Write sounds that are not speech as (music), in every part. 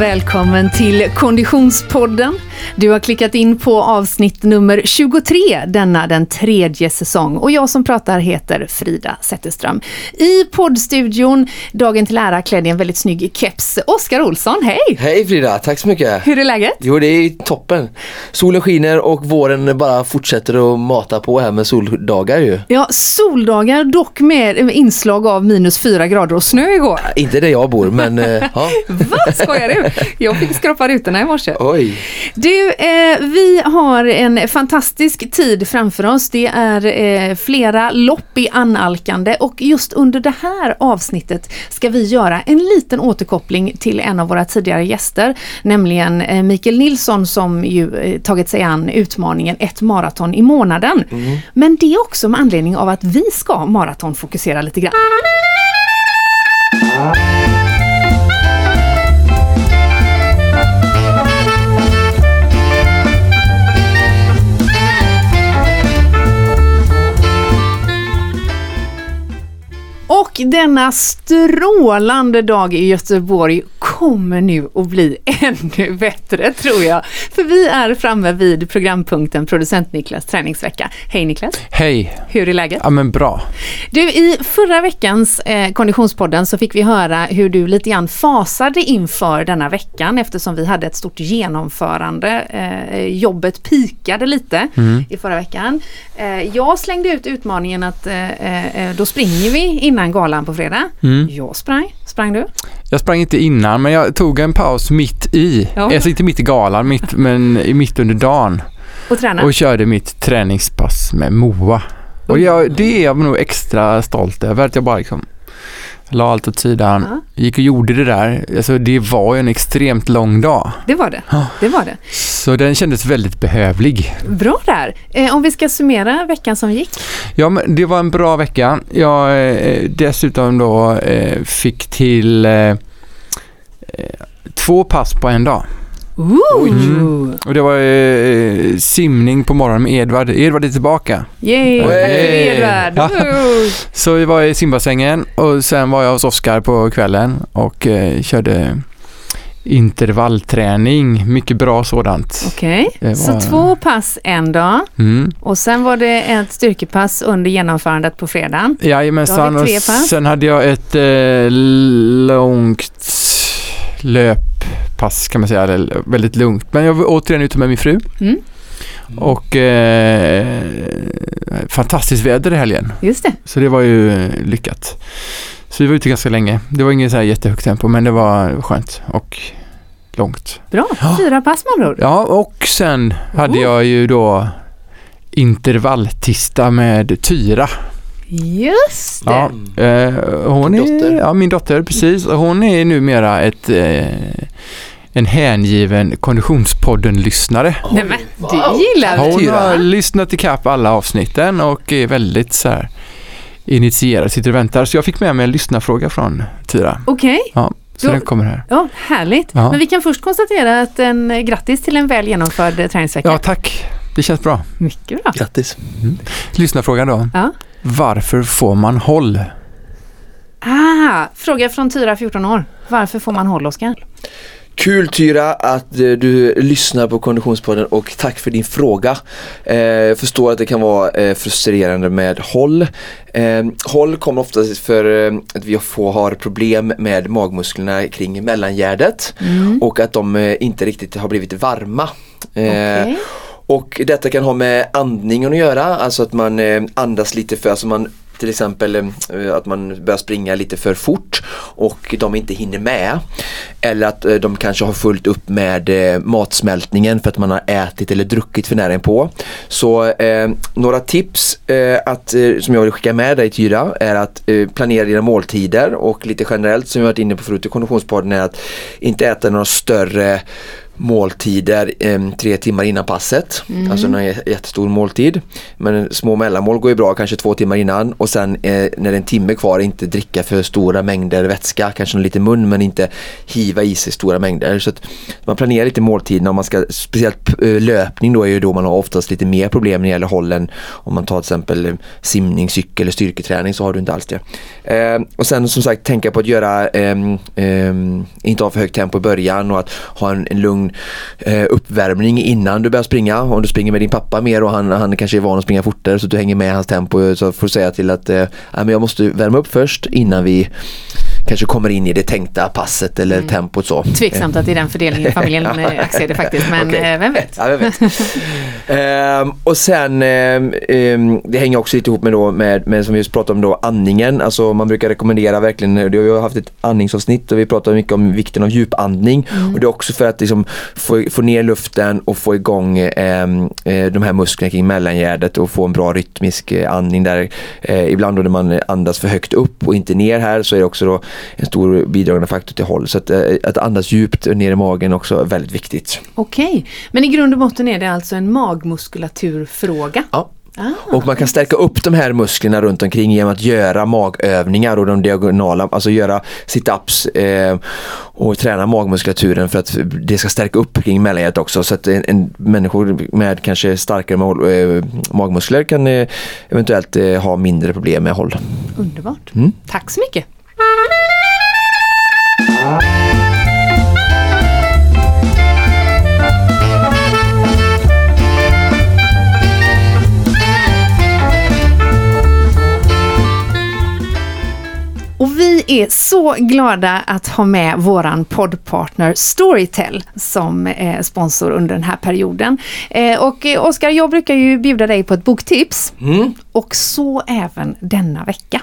välkommen till Konditionspodden. Du har klickat in på avsnitt nummer 23, denna den tredje säsong. Och jag som pratar heter Frida Zetterström. I poddstudion, dagen till ära, klädd i en väldigt snygg keps, Oskar Olsson. Hej! Hej Frida, tack så mycket. Hur är läget? Jo, det är toppen. Solen skiner och våren bara fortsätter att mata på här med soldagar ju. Ja, soldagar, dock med inslag av minus fyra grader och snö igår. Inte där jag bor, men eh, ja. (laughs) Va, skojar du? Jag fick skrapa rutorna i morse. Oj. Du, eh, vi har en fantastisk tid framför oss. Det är eh, flera lopp i analkande och just under det här avsnittet ska vi göra en liten återkoppling till en av våra tidigare gäster, nämligen eh, Mikael Nilsson som ju eh, tagit sig an utmaningen ett maraton i månaden. Men det är också med anledning av att vi ska maratonfokusera lite grann. Och denna strålande dag i Göteborg kommer nu att bli (laughs) ännu bättre tror jag. För vi är framme vid programpunkten Producent Niklas träningsvecka. Hej Niklas! Hej! Hur är läget? Ja men bra. Du, i förra veckans eh, Konditionspodden så fick vi höra hur du lite grann fasade inför denna veckan eftersom vi hade ett stort genomförande. Eh, jobbet pikade lite i förra veckan. Eh, jag slängde ut utmaningen att eh, eh, då springer vi innan galan på fredag. Jag sprang. Sprang du? Jag sprang inte innan men jag tog en paus mitt i. Ja. Alltså inte mitt i galan, mitt, men i mitt under dagen. Och träna? Och körde mitt träningspass med Moa. Och jag, det är jag nog extra stolt över att jag bara liksom la allt åt sidan, Ja. gick och gjorde det där. Alltså det var ju en extremt lång dag. Det var det. Det var det. Så den kändes väldigt behövlig. Bra där. Eh, om vi ska summera veckan som gick. Ja, men det var en bra vecka. Jag eh, dessutom då eh, fick till eh, två pass på en dag. Ooh. Och det var eh, simning på morgonen med Edvard. Edvard är tillbaka. Yay! Tack för det, Hey. Edvard! Ja. (laughs) Så vi var i simbassängen och sen var jag hos Oskar på kvällen och eh, körde intervallträning. Mycket bra sådant. Okej, så var- två pass en dag Mm. och sen var det ett styrkepass under genomförandet på fredagen. Jajamensan. Och sen hade jag ett eh, långt löppass kan man säga. Eller, väldigt lugnt. Men jag var återigen ute med min fru. Mm. Och eh, fantastiskt väder i helgen. Just det. Så det var ju lyckat. Så vi var ute ganska länge. Det var inget så här jättehögt tempo men det var skönt och långt. Bra, fyra pass med andra ord. Ja och sen hade Oh. jag ju då intervalltista med Tyra. Just det. Ja, eh, hon är, dotter. Ja, min dotter, precis. Och Hon är numera ett, eh, en hängiven Konditionspodden-lyssnare. Nej men, det gillar vi. Hon har lyssnat ikapp alla avsnitten och är väldigt så här initierad, sitter och väntar. Så jag fick med mig en lyssnarfråga från Tyra. Okej, Ja, så Då- den kommer här. ja, härligt. Ja. Men vi kan först konstatera att en eh, grattis till en väl genomförd eh, träningsvecka. Ja, tack. Det känns bra. Mycket bra. Grattis. Lyssnarfrågan då. Ja. Varför får man håll? Ah, fråga från Tyra, 14 år. Varför får man håll, Oskar? Kul Tyra att eh, du lyssnar på Konditionspodden och tack för din fråga. Eh, Jag förstår att det kan vara eh, frustrerande med håll. Eh, Håll kommer ofta för eh, att vi får, har problem med magmusklerna kring mellangärdet Mm. och att de eh, inte riktigt har blivit varma. Eh, Okej. Och detta kan ha med andningen att göra, alltså att man eh, andas lite för, alltså man till exempel eh, att man börjar springa lite för fort och de inte hinner med. Eller att eh, de kanske har fullt upp med matsmältningen för att man har ätit eller druckit för nära på. Så eh, några tips eh, att, som jag vill skicka med dig Tyra är att eh, planera dina måltider och lite generellt som vi varit inne på förut i Konditionspodden är att inte äta några större måltider eh, tre timmar innan passet. Mm. Alltså en jättestor måltid. Men små mellanmål går ju bra, kanske två timmar innan och sen eh, när det är en timme kvar inte dricka för stora mängder vätska, kanske lite mun men inte hiva i sig stora mängder. Så man planerar lite måltiderna om man ska, speciellt eh, löpning då är ju då man har oftast lite mer problem när det gäller hållen. Om man tar till exempel eh, simning, cykel eller styrketräning så har du inte alls det. Eh, och sen som sagt tänka på att göra, inte ha för högt tempo i början och att ha en, en lugn eh, uppvärmning innan du börjar springa. Om du springer med din pappa mer och han, han kanske är van att springa fortare så att du hänger med hans tempo eh, så får du säga till att eh, jag måste värma upp först innan vi kanske kommer in i det tänkta passet eller mm. tempot så. Tveksamt att det är den fördelningen familjen (laughs) ja. aktier det faktiskt, men okay. vem vet? Ja, vem vet. ehm, och sen, ehm, ehm, det hänger också lite ihop med, då, med, med som vi just pratade om då, andningen. Alltså man brukar rekommendera verkligen, vi har haft ett andningsavsnitt och vi pratar mycket om vikten av djupandning mm. och det är också för att liksom, få, få ner luften och få igång ehm, eh, de här musklerna kring mellangärdet och få en bra rytmisk eh, andning där. Eh, ibland då när man andas för högt upp och inte ner här så är det också då en stor bidragande faktor till håll. Så att, eh, att andas djupt ner i magen också är väldigt viktigt. Okej, okay. men i grund och botten är det alltså en magmuskulaturfråga? Ja. Ah, och man kan stärka upp de här musklerna runt omkring genom att göra magövningar och de diagonala, alltså göra sit-ups eh, och träna magmuskulaturen för att det ska stärka upp kring mellangärdet också så att en, en människor med kanske starkare mag, eh, magmuskler kan eh, eventuellt eh, ha mindre problem med håll. Underbart. Mm. Tack så mycket. Och är så glada att ha med våran poddpartner Storytel som eh, sponsor under den här perioden. Eh, och eh, Oskar, jag brukar ju bjuda dig på ett boktips. Mm. Och så även denna vecka.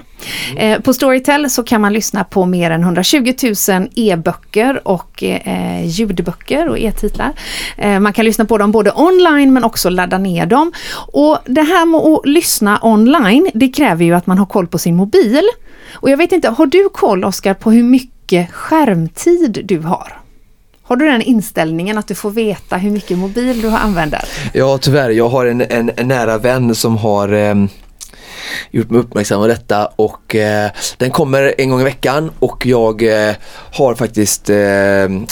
Mm. På Storytel så kan man lyssna på mer än 120 000 e-böcker och eh, ljudböcker och e-titlar. Eh, man kan lyssna på dem både online men också ladda ner dem. Och det här med att lyssna online, det kräver ju att man har koll på sin mobil. Och jag vet inte, har du koll Oskar på hur mycket skärmtid du har? Har du den inställningen att du får veta hur mycket mobil du har använder? Ja tyvärr, jag har en, en, en nära vän som har eh, gjort mig uppmärksam på detta och eh, den kommer en gång i veckan och jag eh, har faktiskt eh,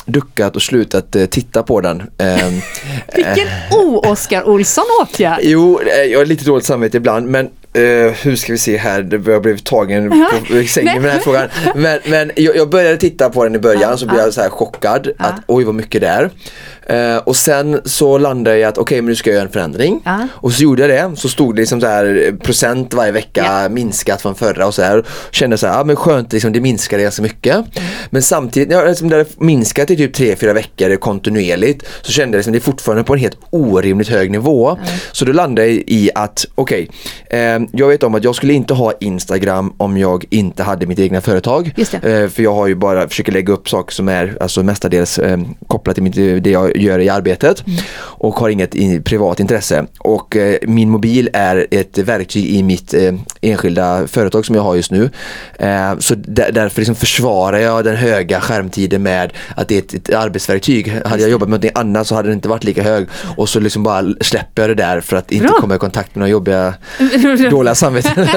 duckat och slutat eh, titta på den. Ehm, (laughs) Vilken o-Oskar Olsson åtgärd! Jo, eh, jag har lite dåligt samvete ibland men Uh, hur ska vi se här, jag blev tagen på sängen med den här frågan. Men, men jag, jag, började titta på den i början ja, så blev ja. jag så här chockad att oj vad mycket det är. Uh, och sen så landade jag att okej okay, men nu ska jag göra en förändring. Och så gjorde jag det, så stod det liksom så här procent varje vecka minskat från förra och så här. Kände så här, ja men skönt liksom, det minskade ganska mycket. Mm. Men samtidigt, när liksom, det hade minskat i typ 3-4 veckor kontinuerligt så kände jag liksom, det är fortfarande på en helt orimligt hög nivå. Mm. Så då landade jag i att okej, okay, uh, jag vet om att jag skulle inte ha Instagram om jag inte hade mitt egna företag. Eh, för jag har ju bara, försöker lägga upp saker som är alltså mestadels eh, kopplat till mitt, det jag gör i arbetet mm. och har inget privat intresse. Och eh, min mobil är ett verktyg i mitt eh, enskilda företag som jag har just nu. Eh, så där, därför liksom försvarar jag den höga skärmtiden med att det är ett, ett arbetsverktyg. Hade jag jobbat med något annat så hade den inte varit lika hög. Och så liksom bara släpper jag det där för att inte Bra. komma i kontakt med några jobbiga (laughs) dåliga samveten.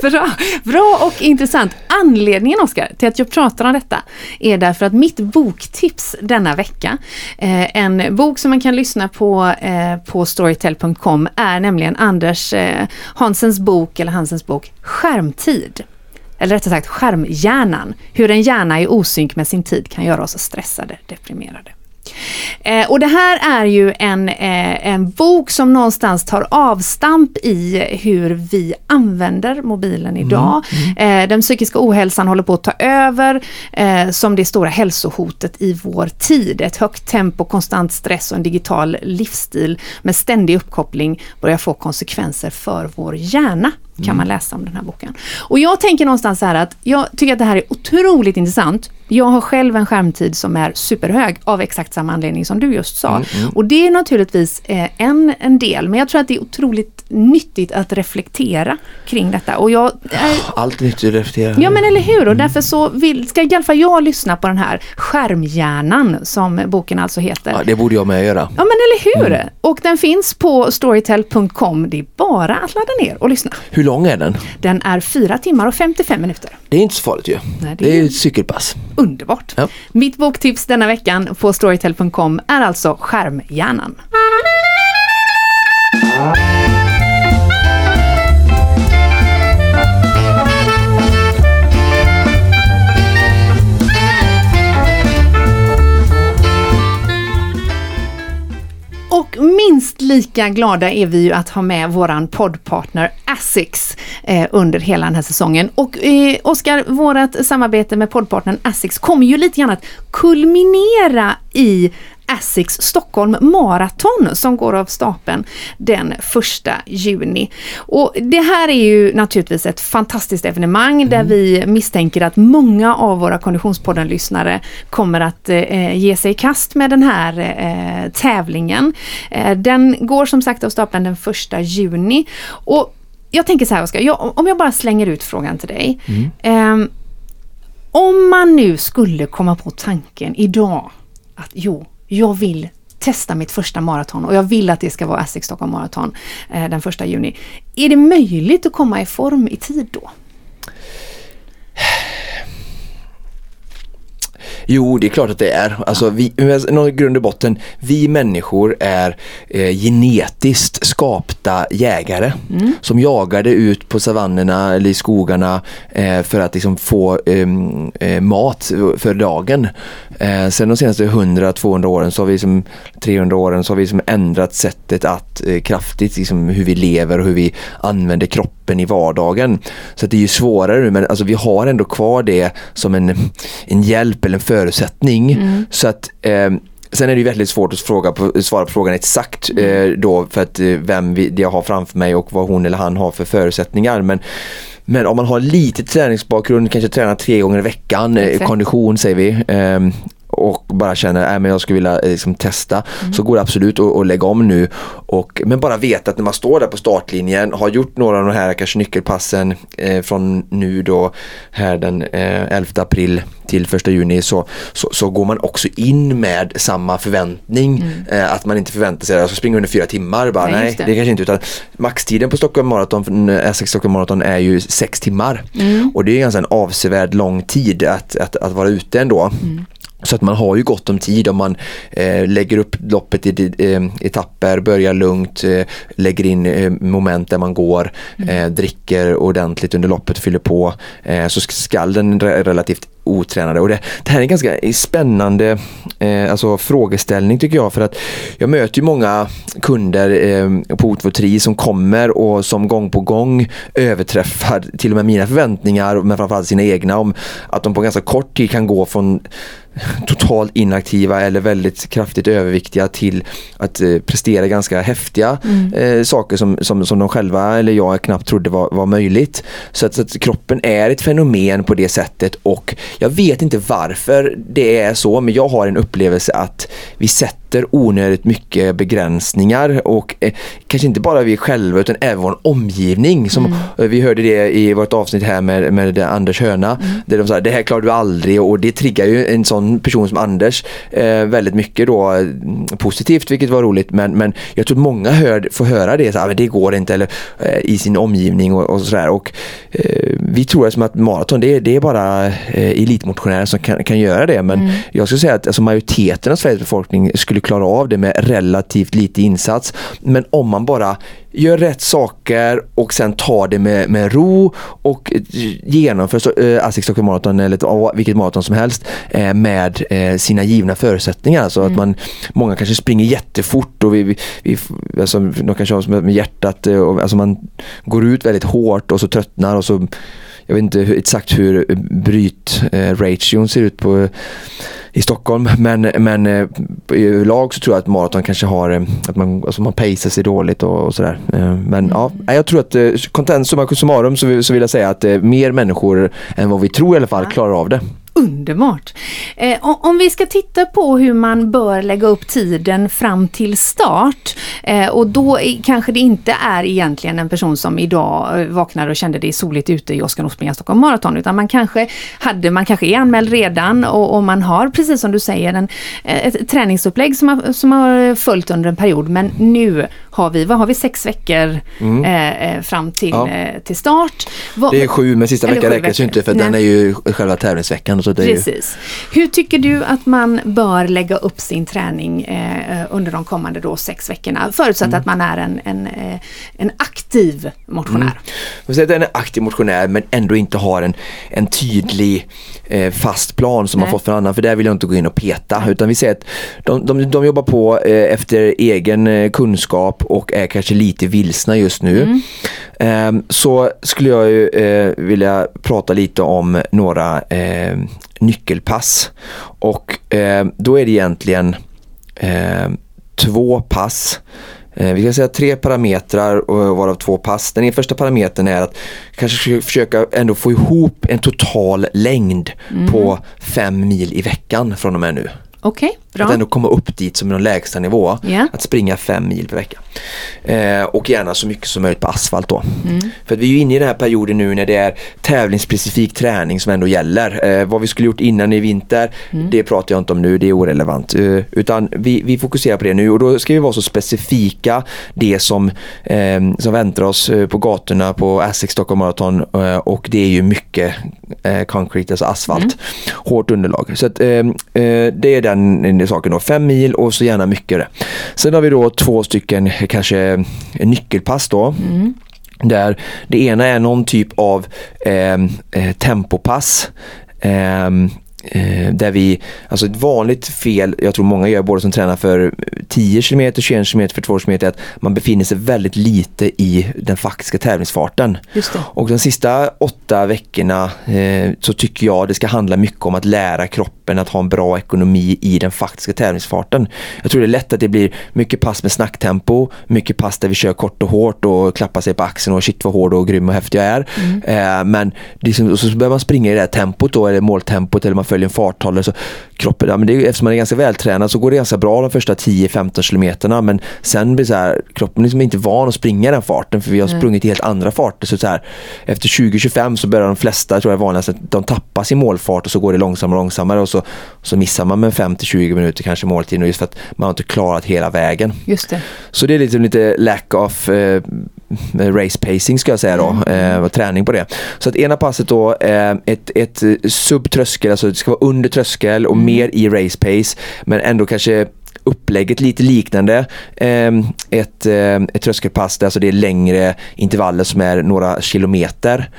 (laughs) bra, bra och intressant. Anledningen Oskar till att jag pratar om detta är därför att mitt boktips denna vecka, eh, Eh, en bok som man kan lyssna på eh, på storytel.com är nämligen Anders eh, Hansens bok, eller Hansens bok Skärmtid eller rättare sagt skärmhjärnan. Hur en hjärna i osynk med sin tid kan göra oss stressade, deprimerade. Eh, och det här är ju en, eh, en bok som någonstans tar avstamp i hur vi använder mobilen idag. Mm, mm. Eh, den psykiska ohälsan håller på att ta över som det stora hälsohotet i vår tid. Ett högt tempo, konstant stress och en digital livsstil med ständig uppkoppling börjar få konsekvenser för vår hjärna. kan Mm. man läsa om den här boken. Och jag tänker någonstans så här att jag tycker att det här är otroligt intressant. Jag har själv en skärmtid som är superhög av exakt samma anledning som du just sa. Mm, Och det är naturligtvis eh, en, en del, men jag tror att det är otroligt nyttigt att reflektera kring detta. Och jag är Allt nytt att reflektera. Ja men eller hur, och därför så vill, ska i alla fall jag lyssna på den här Skärmhjärnan som boken alltså heter. Ja, det borde jag med göra. Ja men eller hur! Och den finns på storytel.com. Det är bara att ladda ner och lyssna. Hur lång är den? Den är 4 timmar och 55 minuter. Det är inte så farligt ju. Nej, det det är är- ett cykelpass. Underbart! Ja. Mitt boktips denna veckan på storytel.com är alltså Skärmhjärnan. Lika glada är vi ju att ha med våran poddpartner Asics eh, under hela den här säsongen. Och eh, Oskar, vårt samarbete med poddpartnern Asics kommer ju lite grann att kulminera i Asics Stockholm Marathon som går av stapeln den första juni. Och det här är ju naturligtvis ett fantastiskt evenemang där vi misstänker att många av våra Konditionspodden-lyssnare kommer att eh, ge sig i kast med den här eh, tävlingen. Eh, den går som sagt av stapeln den första juni. Och jag tänker så här Oskar, jag, om jag bara slänger ut frågan till dig. Ehm, om man nu skulle komma på tanken idag att jo, jag vill testa mitt första maraton och jag vill att det ska vara Asics Stockholm Marathon eh, den första juni. Är det möjligt att komma i form i tid då? Jo, det är klart att det är. Alltså, vi, i grund och botten, vi människor är eh, genetiskt skapta jägare som jagade ut på savannerna eller i skogarna eh, för att liksom, få ehm, eh, mat för dagen. Eh, sen de senaste 100-200 åren, så har vi liksom, 300 åren, så har vi liksom ändrat sättet att eh, kraftigt, liksom, hur vi lever och hur vi använder kroppen i vardagen. Så det är ju svårare nu men alltså, vi har ändå kvar det som en, en hjälp eller en förutsättning. Så att eh, Sen är det ju väldigt svårt att fråga på, svara på frågan exakt eh, då för att eh, vem vi, det jag har framför mig och vad hon eller han har för förutsättningar. Men, men om man har lite träningsbakgrund, kanske tränar tre gånger i veckan, eh, Exakt. kondition säger vi. ehm, och bara känner att jag skulle vilja eh, liksom, testa så går det absolut att, att lägga om nu. Och, men bara veta att när man står där på startlinjen, har gjort några av de här kanske nyckelpassen eh, från nu då här den eh, 11 april till 1 juni så, så, så går man också in med samma förväntning. Eh, att man inte förväntar sig att jag ska springa under fyra timmar. Bara, Nej, nej, det. det. kanske inte utan maxtiden på Stockholm Marathon, Essex Stockholm Marathon är ju sex timmar. Och det är ganska en avsevärd lång tid att, att, att vara ute ändå. Så att man har ju gott om tid om man eh, lägger upp loppet i eh, etapper, börjar lugnt, eh, lägger in eh, moment där man går, eh, dricker ordentligt under loppet, fyller på. Eh, så ska den re- relativt otränade. Och det, det här är en ganska spännande eh, alltså frågeställning tycker jag för att jag möter ju många kunder eh, på O2 som kommer och som gång på gång överträffar till och med mina förväntningar men framförallt sina egna om att de på ganska kort tid kan gå från totalt inaktiva eller väldigt kraftigt överviktiga till att eh, prestera ganska häftiga eh, saker som, som, som de själva eller jag knappt trodde var, var möjligt. Så att, så att kroppen är ett fenomen på det sättet och jag vet inte varför det är så men jag har en upplevelse att vi sätter onödigt mycket begränsningar och eh, kanske inte bara vi själva utan även vår omgivning. Som, eh, Vi hörde det i vårt avsnitt här med, med Anders Höna där de sa det här klarar du aldrig. Och det triggar ju en sån person som Anders eh, väldigt mycket då mm, positivt vilket var roligt. Men, men jag tror många hör, får höra det, så, här, men det går inte. Eller eh, i sin omgivning och, och sådär och eh, vi tror som att maraton det, är- det är bara eh, elitmotionärer som kan, kan göra det. Men jag skulle säga att alltså, majoriteten av Sveriges befolkning skulle klara av det med relativt lite insats men om man bara gör rätt saker och sen tar det med, med ro och eh, genomför eh, Asics Stockholm Marathon eller vilket maraton som helst eh, med eh, sina givna förutsättningar. Så att man, många kanske springer jättefort och vi, vi, vi alltså, de kanske har med hjärtat, eh, och, alltså man går ut väldigt hårt och så tröttnar och så jag vet inte exakt hur brytration ser ut på i Stockholm. Men, men eh, i lag så tror jag att maraton kanske har, eh, att man, alltså man pacear sig dåligt och, och sådär. Eh, Men ja, jag tror att eh, content summa summarum så, vill- så vill jag säga att eh, mer människor än vad vi tror i alla fall klarar av det. Underbart! Eh, om- vi ska titta på hur man bör lägga upp tiden fram till start eh, och då är, kanske det inte är egentligen en person som idag eh, vaknade och kände det är soligt ute, jag ska nog springa Stockholm Marathon, utan man kanske, hade, man kanske är anmäld redan och, och man har, precis som du säger, en, eh, ett träningsupplägg som har, som har följt under en period, men nu har vi, vad har vi, sex veckor eh, eh, fram till, Ja. eh, till start. Vad- Det är sju, men sista veckan räcker ju inte för den är ju själva tävlingsveckan. Så det är ju, Precis. Hur tycker du att man bör lägga upp sin träning eh, under de kommande då sex veckorna? Förutsatt Mm. att man är en, en, eh, en aktiv motionär. Man säger att den är aktiv motionär men ändå inte har en, en tydlig eh, fast plan som man Nej. fått från annan för där vill jag inte gå in och peta utan vi säger att de, de, de jobbar på efter egen eh, och är kanske lite vilsna just nu. Ehm, så skulle jag ju eh, vilja prata lite om några eh, nyckelpass och eh, då är det egentligen två pass. Vi kan säga tre parametrar och varav två pass. Den första parametern är att kanske försöka ändå få ihop en total längd på fem mil i veckan från och med nu. Okej, bra. Att ändå komma upp dit som någon lägsta nivå. Ja. Att springa fem mil per vecka. Eh, och gärna så mycket som möjligt på asfalt då. Mm. För att vi är ju inne i den här perioden nu när det är tävlingsspecifik träning som ändå gäller. Eh, vad vi skulle gjort innan i vinter, Mm. det pratar jag inte om nu, det är orelevant. Eh, utan vi, vi fokuserar på det nu och då ska vi vara så specifika det som, eh, som väntar oss eh, på gatorna på Essex Stockholm Marathon eh, och det är ju mycket eh, concrete, alltså asfalt. Hårt underlag. Så att, eh, eh, det är den, den saken då. Fem mil och så gärna mycket. Sen har vi då två stycken kanske eh, nyckelpass då. Där det ena är någon typ av eh, eh, tempopass. eh, där vi, alltså ett vanligt fel, jag tror många gör både som tränar för 10 km, 21 km, för 2 km, är att man befinner sig väldigt lite i den faktiska tävlingsfarten. Och de sista åtta veckorna eh, så tycker jag det ska handla mycket om att lära kroppen att ha en bra ekonomi i den faktiska tävlingsfarten. Jag tror det är lätt att det blir mycket pass med snacktempo, mycket pass där vi kör kort och hårt och klappar sig på axeln och shit vad hård och grym och häftig jag är. Eh, men liksom, så börjar man springa i det här tempot då, eller måltempot eller man följer en farthållare så kroppen, ja, men det är, eftersom man är ganska vältränad så går det ganska bra de första 10-15 kilometerna men sen blir så här, kroppen liksom inte van att springa den farten för vi har sprungit i helt andra farter. Så, så här, efter 20-25 så börjar de flesta, tror jag vanligast, att de tappar sin målfart och så går det långsammare och långsammare och så, så missar man med 5-20 minuter kanske måltiden just för att man har inte klarat hela vägen. Just det. Så det är lite, lite lack of eh, race pacing ska jag säga då, eh, och träning på det. Så att ena passet då, eh, ett, ett eh, subtröskel, alltså det ska vara under tröskel och mer i race pace men ändå kanske upplägget lite liknande. Eh, ett, eh, ett tröskelpass alltså det är längre intervaller som är några kilometer.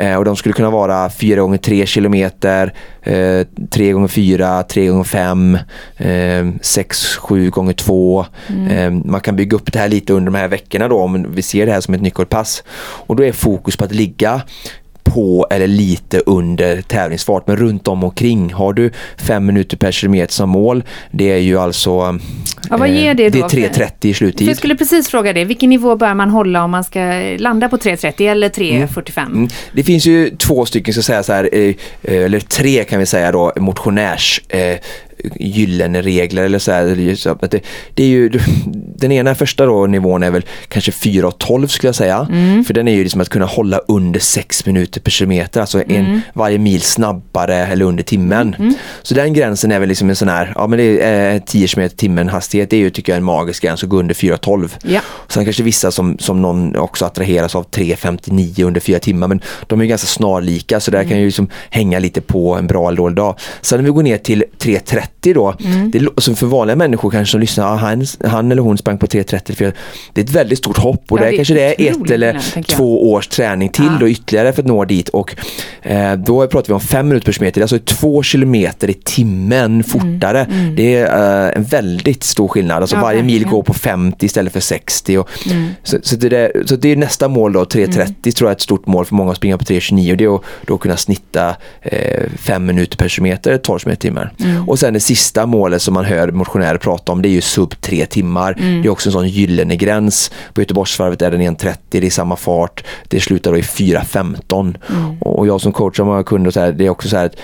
Eh, och de skulle kunna vara 4 gånger 3 kilometer, eh, 3 gånger 4, 3 gånger 5, eh, 6, 7 gånger 2. Eh, man kan bygga upp det här lite under de här veckorna då om vi ser det här som ett nyckelpass. Och då är fokus på att ligga på eller lite under tävlingsfart men runt om och kring. Har du fem minuter per kilometer som mål, det är ju alltså Ja, vad eh, ger det då? Det är 3.30 i sluttid. jag skulle precis fråga det, vilken nivå bör man hålla om man ska landa på 3.30 eller 3.45? Mm. Det finns ju två stycken, så att säga så här, eh, eh, eller tre kan vi säga då, motionärs eh, gyllene regler eller så här. Så att Det, det är ju, den ena första då nivån är väl kanske 4.12 skulle jag säga. För den är ju liksom att kunna hålla under 6 minuter per kilometer, alltså en, varje mil snabbare eller under timmen. Så den gränsen är väl liksom en sån här, ja men det är eh, 10 km timmen hastighet, det är ju tycker jag en magisk gräns att gå under 4.12. Ja. Sen kanske vissa som, som någon också attraheras av 3.59 under fyra timmar men de är ganska snarlika så där kan ju liksom hänga lite på en bra eller dålig dag. Sen när vi går ner till 3.30 då, det, lå- så för vanliga människor kanske som lyssnar, ah, han, han eller hon sprang på 3.30 för det är ett väldigt stort hopp och Ja, det är kanske det är ett eller jag. två års träning till Ja. då ytterligare för att nå dit och eh, då pratar vi om fem minuter per kilometer, alltså två kilometer i timmen fortare. Det är eh, en väldigt stor skillnad, alltså Mm, Ja, varje mil går på 50 istället för 60 och, Mm. så, så, det där, så det är nästa mål då, 3.30 tror jag är ett stort mål för många att springa på 3.29 och det är att då kunna snitta eh, fem minuter per kilometer, 12 km i timmen. Mm. Och sen det sista målet som man hör motionärer prata om det är ju sub tre timmar. Mm. Det är också en sån gyllene gräns. På Göteborgsvarvet är den 1.30, det är samma fart. Det slutar då i 4.15. Mm. Och jag som coach har många kunder, så här, det är också så här att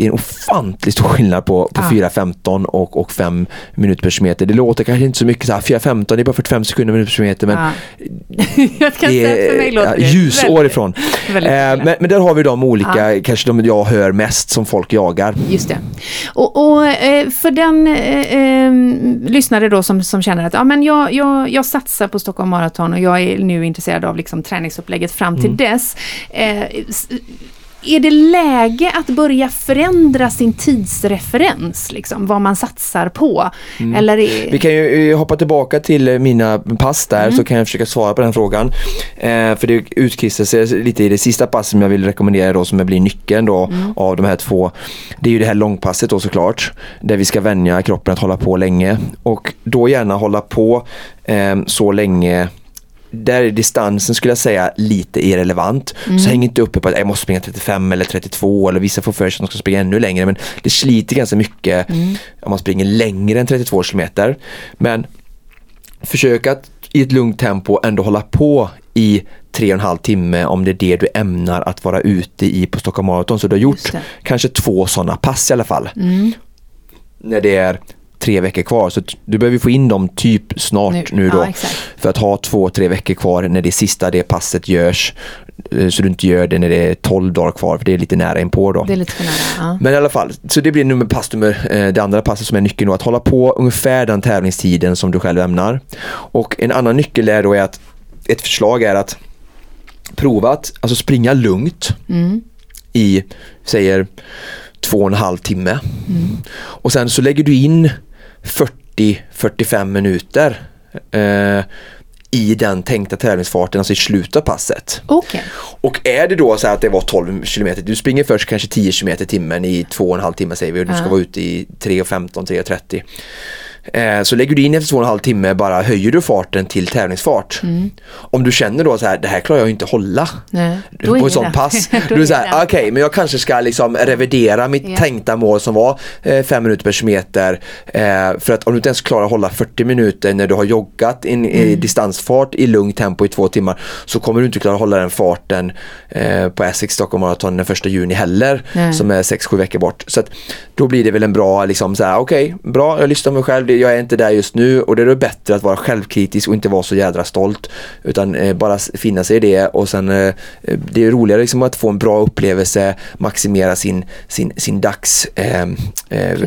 det är en ofantligt stor skillnad på, på Ja. 4.15 och, och 5 minuter per kilometer. Det låter kanske inte så mycket så här, 4.15 det är bara 45 sekunder per kilometer men Ja. (laughs) jag kan det för mig är låter det ljusår väldigt- ifrån. väldigt Eh, men, men där har vi de olika, kanske de jag hör mest som folk jagar. Just det. Och, och eh, för den eh, eh, lyssnare då som, som känner att ja, men jag, jag, jag satsar på Stockholm Marathon och jag är nu intresserad av liksom, träningsupplägget fram till dess. Eh, är det läge att börja förändra sin tidsreferens, liksom, vad man satsar på? Eller är, Vi kan ju eh, hoppa tillbaka till eh, mina pass där så kan jag försöka svara på den frågan. Eh, för det utkristalliserar sig lite i det sista passet som jag vill rekommendera då som blir nyckeln då av de här två. Det är ju det här långpasset då såklart. Där vi ska vänja kroppen att hålla på länge. Och då gärna hålla på eh, så länge där är distansen skulle jag säga lite irrelevant. Så häng inte uppe på att jag måste springa 35 eller 32 eller vissa får för sig att de ska springa ännu längre men det sliter ganska mycket om man springer längre än 32 kilometer. Men försök att i ett lugnt tempo ändå hålla på i tre och en halv timme om det är det du ämnar att vara ute i på Stockholm Marathon. Så du har gjort kanske två sådana pass i alla fall. Mm. När det är tre veckor kvar. Så du behöver få in dem typ snart nu, Nu. då. Ja, för att ha två, tre veckor kvar när det sista det passet görs. eh, Så du inte gör det när det är 12 dagar kvar för det är lite nära inpå då. det är lite för nära. Ja. Men i alla fall, så det blir nummer pass nummer, eh, det andra passet som är nyckeln då, att hålla på ungefär den tävlingstiden som du själv ämnar. Och en annan nyckel är då är att ett förslag är att prova att alltså springa lugnt Mm. i, säger två och en halv timme. Mm. Och sen så lägger du in 40-45 minuter eh, i den tänkta tävlingsfarten, alltså i slutet av passet. Okej. Och är det då så att det var 12 kilometer, du springer först kanske 10 kilometer i timmen i två och en halv timme säger vi och du ska vara ute i 3.15, 3.30. Eh, så lägger du in efter två och en halv timme bara höjer du farten till tävlingsfart. Mm. Om du känner då så här, det här klarar jag inte hålla Nej, på ett sånt pass. (laughs) Då är så här, okej men jag kanske ska liksom revidera mitt Ja. tänkta mål som var eh, fem minuter per kilometer. Eh, för att om du inte ens klarar att hålla 40 minuter när du har joggat in, i Mm. distansfart i lugnt tempo i två timmar så kommer du inte klara att hålla den farten eh, på Essex Stockholm Marathon den första juni heller Nej. som är 6-7 veckor bort. Så att då blir det väl en bra liksom så här, okej, bra, jag lyssnar på mig själv, jag är inte där just nu och det är då bättre att vara självkritisk och inte vara så jädra stolt utan eh, bara finna sig i det och sen eh, det är roligare liksom att få en bra upplevelse, maximera sin, sin, sin dags eh, eh,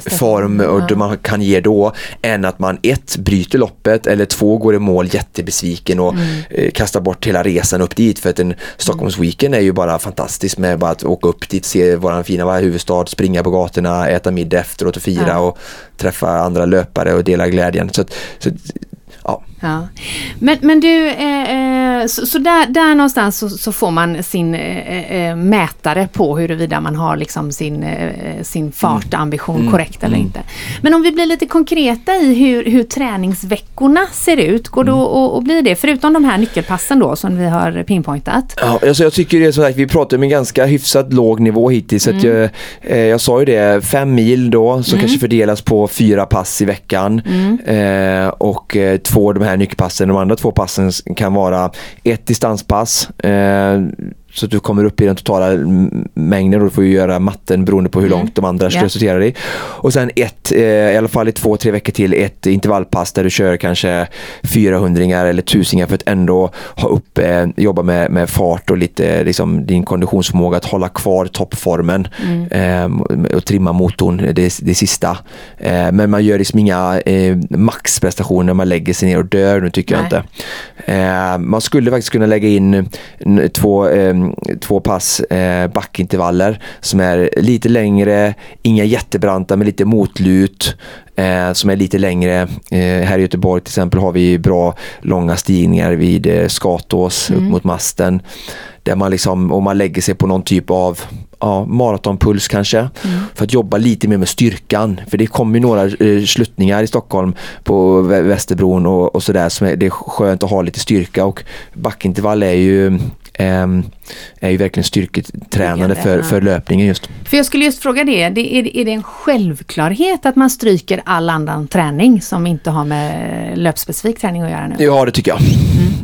och Ja. det man kan ge då än att man ett bryter loppet eller två går i mål jättebesviken och Mm. eh, kastar bort hela resan upp dit för att en Stockholms weekend är ju bara fantastiskt med bara att åka upp dit, se våran fina huvudstad, springa på gatorna, äta middag efteråt och fira Ja. och träffa andra löpare och dela glädjen. Så, så ja. Men, men du, eh, eh, så, så där, där någonstans så, så får man sin eh, eh, mätare på huruvida man har liksom sin, eh, sin fartambition Mm. korrekt eller inte. Men om vi blir lite konkreta i hur, hur träningsveckorna ser ut, går det Mm. att att bli det? Förutom de här nyckelpassen då som vi har pinpointat. Ja, alltså jag tycker det är så att vi pratar om en ganska hyfsat låg nivå hittills. Att jag, eh, jag sa ju det, fem mil då som kanske fördelas på fyra pass i veckan. Eh, och eh, två de här nyckelpassen, de andra två passen kan vara ett distanspass eh, så att du kommer upp i den totala mängden och du får ju göra matten beroende på hur långt de andra Ja. resulterar i. Och sen ett, eh, i alla fall i två, tre veckor till, ett intervallpass där du kör kanske 400 eller tusingar för att ändå ha upp, eh, jobba med, med fart och lite liksom, din konditionsförmåga att hålla kvar toppformen eh, och trimma motorn det, det sista. Eh, men man gör liksom inga eh, maxprestationer när man lägger sig ner och dör nu tycker Nej. jag inte. Eh, man skulle faktiskt kunna lägga in två, eh, två pass eh, backintervaller som är lite längre, inga jättebranta men lite motlut eh, som är lite längre. Eh, här i Göteborg till exempel har vi bra långa stigningar vid eh, Skatås upp mot masten. Där man liksom, om man lägger sig på någon typ av ja, maratonpuls kanske. För att jobba lite mer med styrkan. För det kommer ju några eh, sluttningar i Stockholm på Vä- Västerbron och, och sådär. Som är, det är skönt att ha lite styrka och backintervall är ju ehm, är ju verkligen styrketränande för, för löpningen just. För jag skulle just fråga det, det är, är det en självklarhet att man stryker all annan träning som inte har med löpspecifik träning att göra nu? Ja, det tycker jag.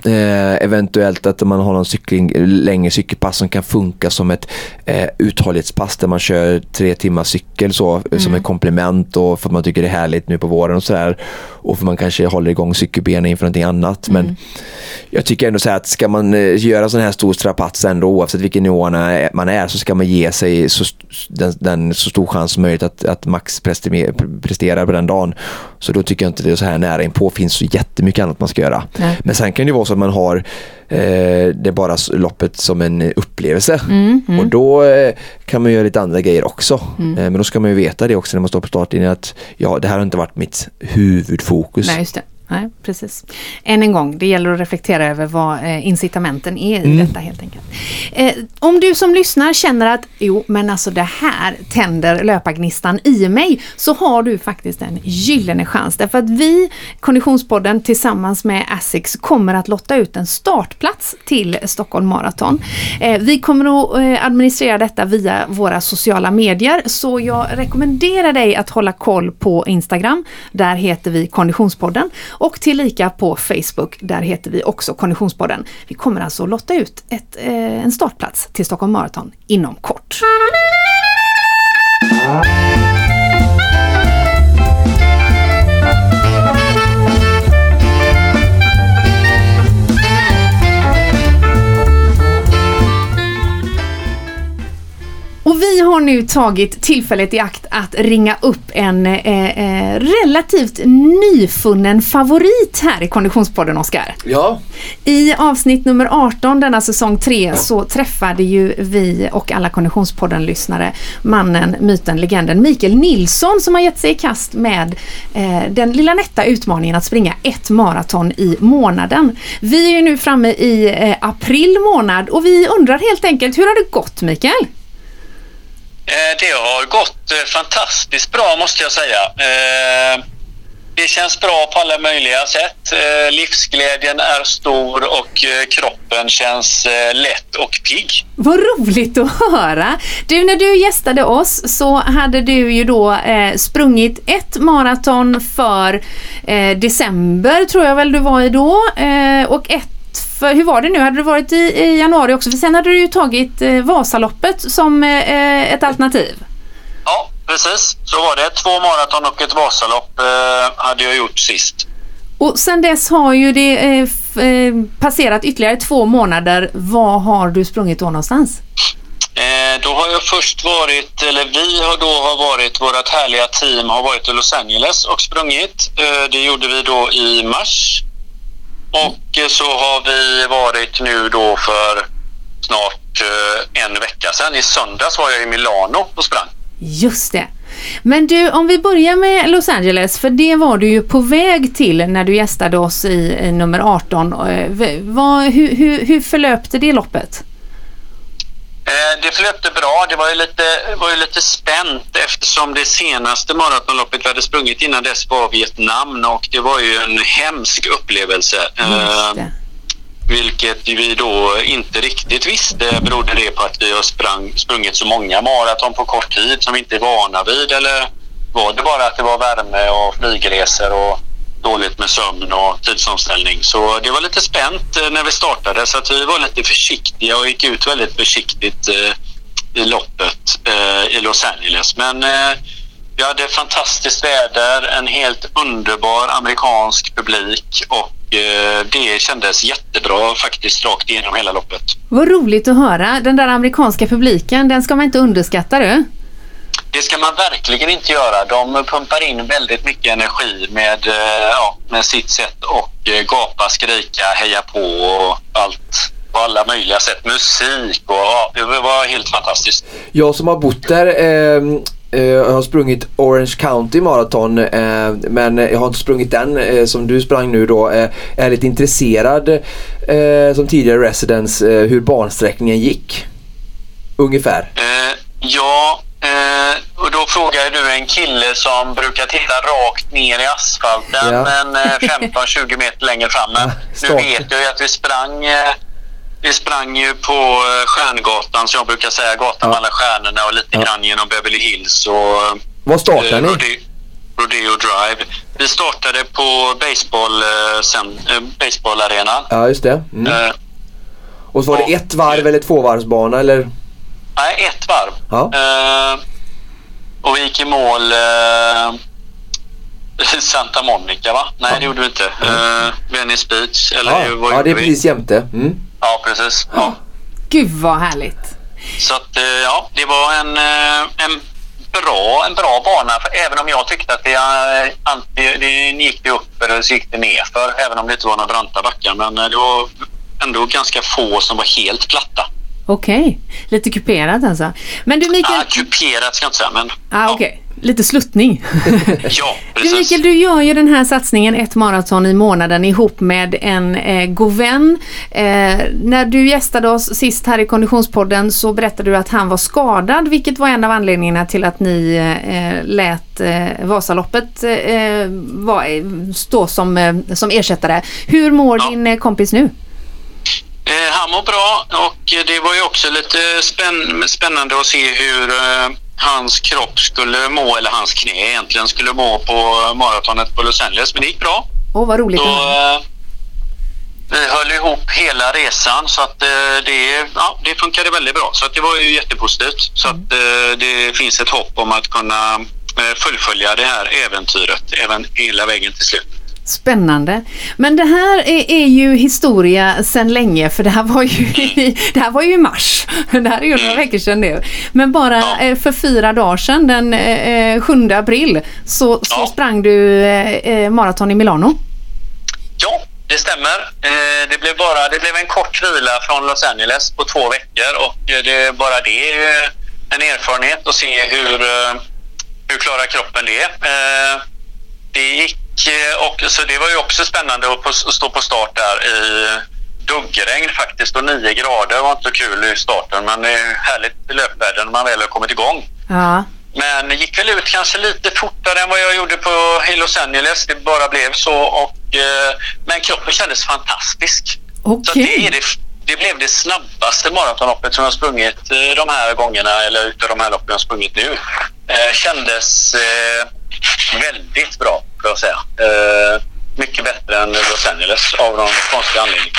Eh, eventuellt att man har någon cykling, längre cykelpass som kan funka som ett eh, uthållighetspass där man kör tre timmar cykel så, eh, som ett komplement och för att man tycker det är härligt nu på våren och sådär. Och för man kanske håller igång cykelbenen inför någonting annat. Men jag tycker ändå så här att ska man eh, göra sån här stor strapats ändå oavsett vilken nivå man är- så ska man ge sig så, den, den, så stor chans som möjligt att, att max prestera, prestera på den dagen. Så då tycker jag inte det är så här nära inpå. finns så jättemycket annat man ska göra. Nej. Men sen kan det vara så att man har eh, det bara loppet som en upplevelse. Och då eh, kan man göra lite andra grejer också. Eh, men då ska man ju veta det också när man står på startlinjen att ja, det här har inte varit mitt huvudfokus. Nej, det. Nej, precis. Än en gång, det gäller att reflektera över vad eh, incitamenten är i Mm. detta helt enkelt. Eh, om du som lyssnar känner att jo, men alltså det här tänder löpargnistan i mig, så har du faktiskt en gyllene chans. Därför att vi, Konditionspodden tillsammans med Asics, kommer att lotta ut en startplats till Stockholm Marathon. Eh, vi kommer att administrera detta via våra sociala medier, så jag rekommenderar dig att hålla koll på Instagram. Där heter vi Konditionspodden och tillika på Facebook. Där heter vi också Konditionspodden. Vi kommer alltså att lotta ut ett, eh, en startplats till Stockholm Marathon inom kort. Vi har nu tagit tillfället i akt att ringa upp en eh, eh, relativt nyfunnen favorit här i Konditionspodden, Oskar. Ja, I avsnitt nummer 18 denna säsong 3 så träffade ju vi och alla Konditionspodden-lyssnare mannen, myten, legenden Mikael Nilsson som har gett sig i kast med eh, den lilla nätta utmaningen att springa ett maraton i månaden. Vi är ju nu framme i eh, april månad och vi undrar helt enkelt, hur har det gått Mikael? Eh, det har gått eh, fantastiskt bra måste jag säga. Eh, det känns bra på alla möjliga sätt. Livsglädjen är stor och kroppen känns lätt och pigg. Vad roligt att höra! Du, när du gästade oss så hade du ju då sprungit ett maraton för december, tror jag väl du var i då, och ett för, hur var det nu, hade du varit i, i januari också? För sen hade du ju tagit eh, Vasaloppet som eh, ett alternativ. Ja, precis. Så var det. Två maraton och ett Vasalopp eh, hade jag gjort sist. Och sen dess har ju det eh, eh, passerat ytterligare två månader. Var har du sprungit då någonstans? Eh, då har jag först varit, eller vi har då har varit, vårt härliga team har varit i Los Angeles och sprungit. Eh, det gjorde vi då i mars. Och eh, så har vi varit nu då för snart eh, en vecka sedan. I söndags var jag i Milano och sprang. Just det. Men du, om vi börjar med Los Angeles, för det var du ju på väg till när du gästade oss i, i nummer 18. Eh, vad, hur, hur, hur förlöpte det loppet? Eh, Det flötte bra. Det var ju, lite, var ju lite spänt eftersom det senaste maratonloppet vi hade sprungit innan dess var Vietnam och det var ju en hemsk upplevelse. Eh. Vilket vi då inte riktigt visste. Berodde det på att vi har sprang, sprungit så många maraton på kort tid som vi inte är vana vid? Eller var det bara att det var värme och flygresor och dåligt med sömn och tidsomställning? Så det var lite spänt eh, när vi startade så att vi var lite försiktiga och gick ut väldigt försiktigt eh, i loppet eh, i Los Angeles. Men vi hade fantastiskt väder, en helt underbar amerikansk publik och det kändes jättebra faktiskt rakt igenom hela loppet. Vad roligt att höra. Den där amerikanska publiken, den ska man inte underskatta du. Det ska man verkligen inte göra. De pumpar in väldigt mycket energi med, eh, ja, med sitt sätt och eh, gapa, skrika, heja på och allt på alla möjliga sätt. Musik och ja, det var helt fantastiskt. Jag som har bott där eh, eh, jag har sprungit Orange County Marathon eh, men jag har inte sprungit den eh, som du sprang nu då. Eh, är lite intresserad som tidigare residence hur bansträckningen gick. Ungefär. Ja, eh, och då frågar du en kille som brukar titta rakt ner i asfalten Ja. men eh, 15-20 meter längre fram. Men Ja, nu vet jag ju att vi sprang eh, vi sprang ju på eh, Stjärngatan, som jag brukar säga, gatan med alla stjärnorna och lite Ja. grann genom Beverly Hills och Var startar eh, ni? Rode- Rodeo Drive. Vi startade på baseball, eh, eh, baseballarenan. Ja, just det. Mm. Eh, Och så var det ett varv eller tvåvarvsbana eller? Nej, ett varv. Ja. Eh, och vi gick i mål i (laughs) Santa Monica, va? Nej, det gjorde vi inte. Uh, Venice Beach, eller Ja, vad ja det är vi? precis jämte. Mm. Ja, precis. Ja. Gud vad härligt. Så att, ja, det var en, en, bra, en bra bana. För även om jag tyckte att det, alltid, det gick det upp eller så gick det ner för även om det inte var några branta backar. Men det var ändå ganska få som var helt platta. Okej, lite kuperat alltså. Men du Mikael, Ah, kuperat ska jag inte säga, men ah, okej. lite sluttning. (laughs) ja, Du precis. Mikael, du gör ju den här satsningen ett maraton i månaden ihop med en eh, god vän. Eh, när du gästade oss sist här i Konditionspodden så berättade du att han var skadad, vilket var en av anledningarna till att ni eh, lät eh, Vasaloppet eh, var, stå som, eh, som ersättare. Hur mår Ja. din eh, kompis nu? Eh, han mår bra och det var ju också lite spänn spännande att se hur eh, hans kropp skulle må, eller hans knä egentligen skulle må på maratonet på Los Angeles. Men det gick bra. Åh, vad roligt. Så, eh, vi höll ihop hela resan så att eh, det, ja, det funkade väldigt bra. Så att det var ju jättepositivt. Så att eh, det finns ett hopp om att kunna eh, fullfölja det här äventyret även hela vägen till slut. Spännande. Men det här är, är ju historia sedan länge för det här var ju, i- (laughs) det här var ju i mars. (laughs) Det här är ju några veckor sedan nu. Men bara Ja. eh, för fyra dagar sedan, den eh, 7 april, så, så Ja. sprang du eh, eh, maraton i Milano. Ja, det stämmer. Eh, det, blev bara, det blev en kort vila från Los Angeles på två veckor och eh, det, bara det är ju en erfarenhet att se hur, eh, hur klarar kroppen det. Eh, det gick eh, och så det var ju också spännande att, på, att stå på start där i duggregn faktiskt och nio grader var inte så kul i starten men det är härligt löpväder när man väl har kommit igång. Ja. Men gick väl ut kanske lite fortare än vad jag gjorde på i Los Angeles. Det bara blev så. Och, eh, men kroppen kändes fantastisk. Så att Okej. det, det, det blev det snabbaste maratonloppet som jag sprungit eh, de här gångerna, eller utav de här loppen jag sprungit nu. Eh, kändes eh, väldigt bra, får jag säga. Eh, mycket bättre än Los Angeles av någon konstig anledning.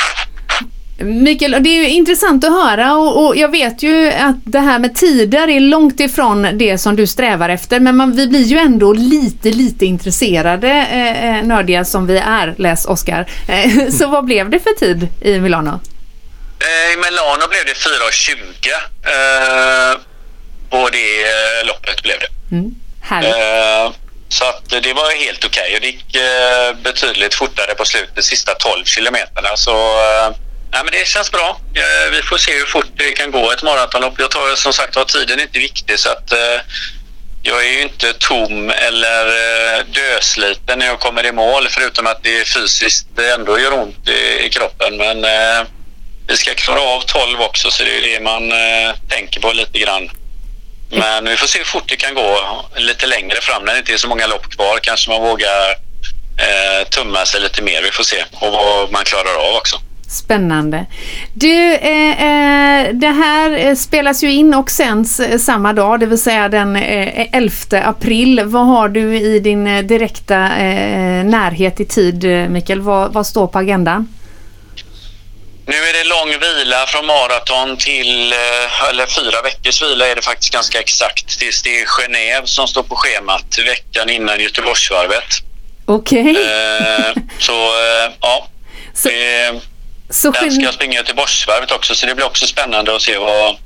Mikael, det är intressant att höra och, och jag vet ju att det här med tider är långt ifrån det som du strävar efter men man, vi blir ju ändå lite, lite intresserade, eh, eh, nördiga som vi är, läs Oskar. Eh, (laughs) så vad blev det för tid i Milano? Eh, I Milano blev det 4.20 eh, och det eh, loppet blev det. Mm. Härligt. Eh, så att det var helt okej och det gick eh, betydligt fortare på slutet, sista 12 kilometerna. Så eh, nej, men det känns bra. Vi får se hur fort det kan gå ett maratonlopp. Jag tar som sagt var tiden är inte viktig så att jag är ju inte tom eller dösliten när jag kommer i mål förutom att det fysiskt ändå gör ont i, i kroppen. Men vi ska klara av 12 också så det är det man tänker på lite grann. Men vi får se hur fort det kan gå lite längre fram när det inte är så många lopp kvar. Kanske man vågar eh, tumma sig lite mer. Vi får se och vad man klarar av också. Spännande. Du, eh, eh det här eh, spelas ju in och sänds eh, samma dag, det vill säga den 11 april. Vad har du i din direkta eh, närhet i tid, Mikael? Vad, vad står på agendan? Nu är det lång vila från maraton till, eh, eller fyra veckors vila är det faktiskt ganska exakt, tills det är Genève som står på schemat veckan innan Göteborgsvarvet. Okej. Eh, så eh, ja, Så, det, så den ska jag springa Göteborgsvarvet också så det blir också spännande att se vad,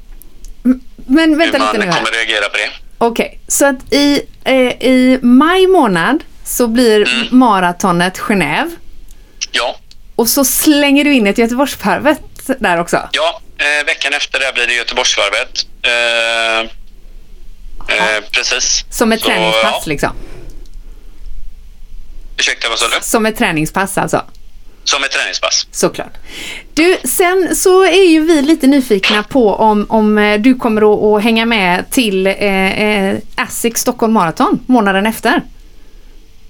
men hur vänta man lite nu här. kommer reagera på det. Okej, så att i, eh, i maj månad så blir Mm. maratonet Genève Ja, och så slänger du in ett Göteborgsvarvet där också. Ja, eh, veckan efter det blir det Göteborgsvarvet. Eh, eh, precis. Som ett Så, träningspass ja. liksom. Ursäkta, vad sa du? Som ett träningspass alltså. Som ett träningspass. Såklart. Du, sen så är ju vi lite nyfikna på om, om eh, du kommer att, att hänga med till eh, eh, ASIC Stockholm Marathon månaden efter.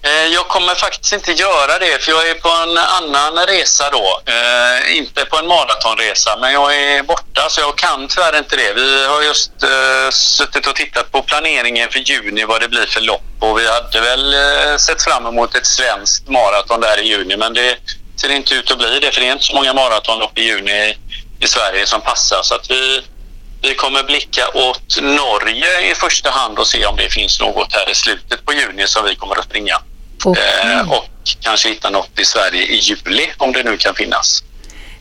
Eh, jag kommer faktiskt inte göra det för jag är på en annan resa då. Eh, inte på en maratonresa men jag är borta så jag kan tyvärr inte det. Vi har just eh, suttit och tittat på planeringen för juni vad det blir för lopp och vi hade väl eh, sett fram emot ett svenskt maraton där i juni men det ser inte ut att bli det för det är inte så många maratonlopp i juni i, i Sverige som passar så att vi vi kommer blicka åt Norge i första hand och se om det finns något här i slutet på juni som vi kommer att springa. Eh, och kanske hitta något i Sverige i juli om det nu kan finnas.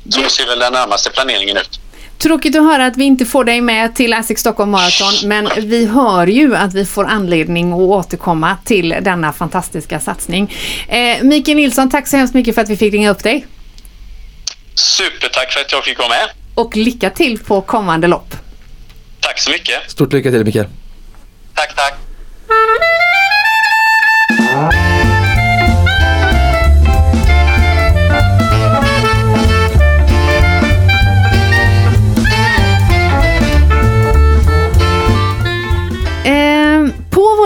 Så Det- ser väl den närmaste planeringen ut. Tråkigt att höra att vi inte får dig med till ASIC Stockholm Marathon, men vi hör ju att vi får anledning att återkomma till denna fantastiska satsning. Eh, Mikael Nilsson, tack så hemskt mycket för att vi fick ringa upp dig. Supertack för att jag fick vara med. Och lycka till på kommande lopp. Tack så mycket. Stort lycka till Mikael. Tack, tack.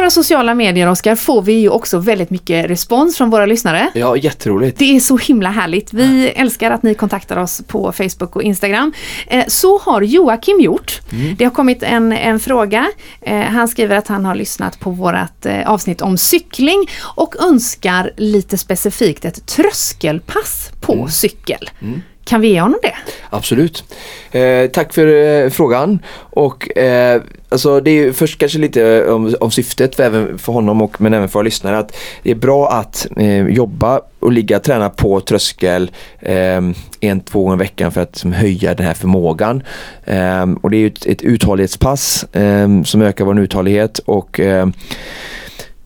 Våra sociala medier, Oskar, får vi ju också väldigt mycket respons från våra lyssnare. Ja, jätteroligt. Det är så himla härligt. Vi älskar att ni kontaktar oss på Facebook och Instagram. Eh, Så har Joakim gjort. Det har kommit en, en fråga. Eh, Han skriver att han har lyssnat på vårt eh, avsnitt om cykling och önskar lite specifikt ett tröskelpass på cykel. Kan vi ge honom det? Absolut. Eh, tack för eh, frågan. Och eh, alltså det är ju först kanske lite eh, om, om syftet för, även för honom och men även för våra lyssnare att det är bra att eh, jobba och ligga och träna på tröskel eh, en, två gånger i veckan för att som, höja den här förmågan. Eh, och det är ju ett, ett uthållighetspass eh, som ökar vår uthållighet och eh,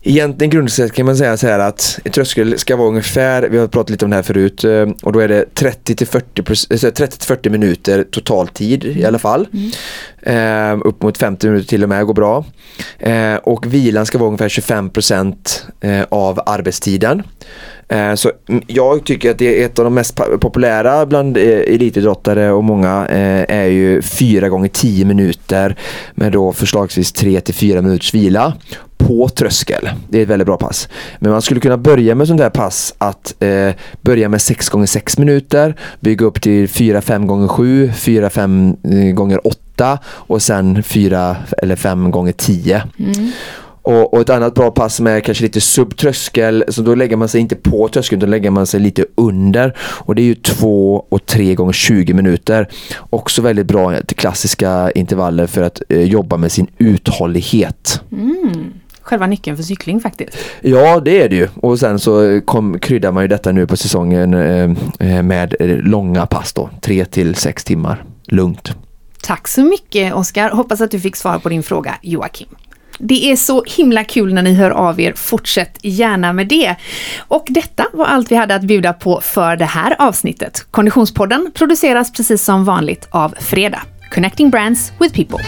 Egentligen grundsätt kan man säga så här att ett tröskel ska vara ungefär, vi har pratat lite om det här förut, eh, och då är det 30 till 40, proc- eh, 30 till 40 minuter total tid i alla fall. Eh, upp mot 50 minuter till och med går bra. Eh, och vilan ska vara ungefär 25% eh, av arbetstiden. Eh, så jag tycker att det är ett av de mest populära bland eh, elitidrottare och många eh, är ju 4 gånger 10 minuter med då förslagsvis 3 till 4 minuters vila på tröskel. Det är ett väldigt bra pass. Men man skulle kunna börja med sånt där pass att eh, börja med 6 gånger 6 minuter, bygga upp till 4-5 gånger 7, 4-5 gånger 8 och sen 4 eller 5 gånger 10. Och, och ett annat bra pass som är kanske lite subtröskel, så då lägger man sig inte på tröskeln, då lägger man sig lite under. Och det är ju 2 och 3 gånger 20 minuter. Också väldigt bra till klassiska intervaller för att eh, jobba med sin uthållighet. Själva nyckeln för cykling faktiskt. Ja, det är det ju. Och sen så kom, kryddar man ju detta nu på säsongen eh, eh, med eh, långa pass då. 3 till 6 timmar. Lugnt. Tack så mycket Oskar. Hoppas att du fick svar på din fråga Joakim. Det är så himla kul när ni hör av er. Fortsätt gärna med det. Och detta var allt vi hade att bjuda på för det här avsnittet. Konditionspodden produceras precis som vanligt av Fredag. Connecting Brands with People.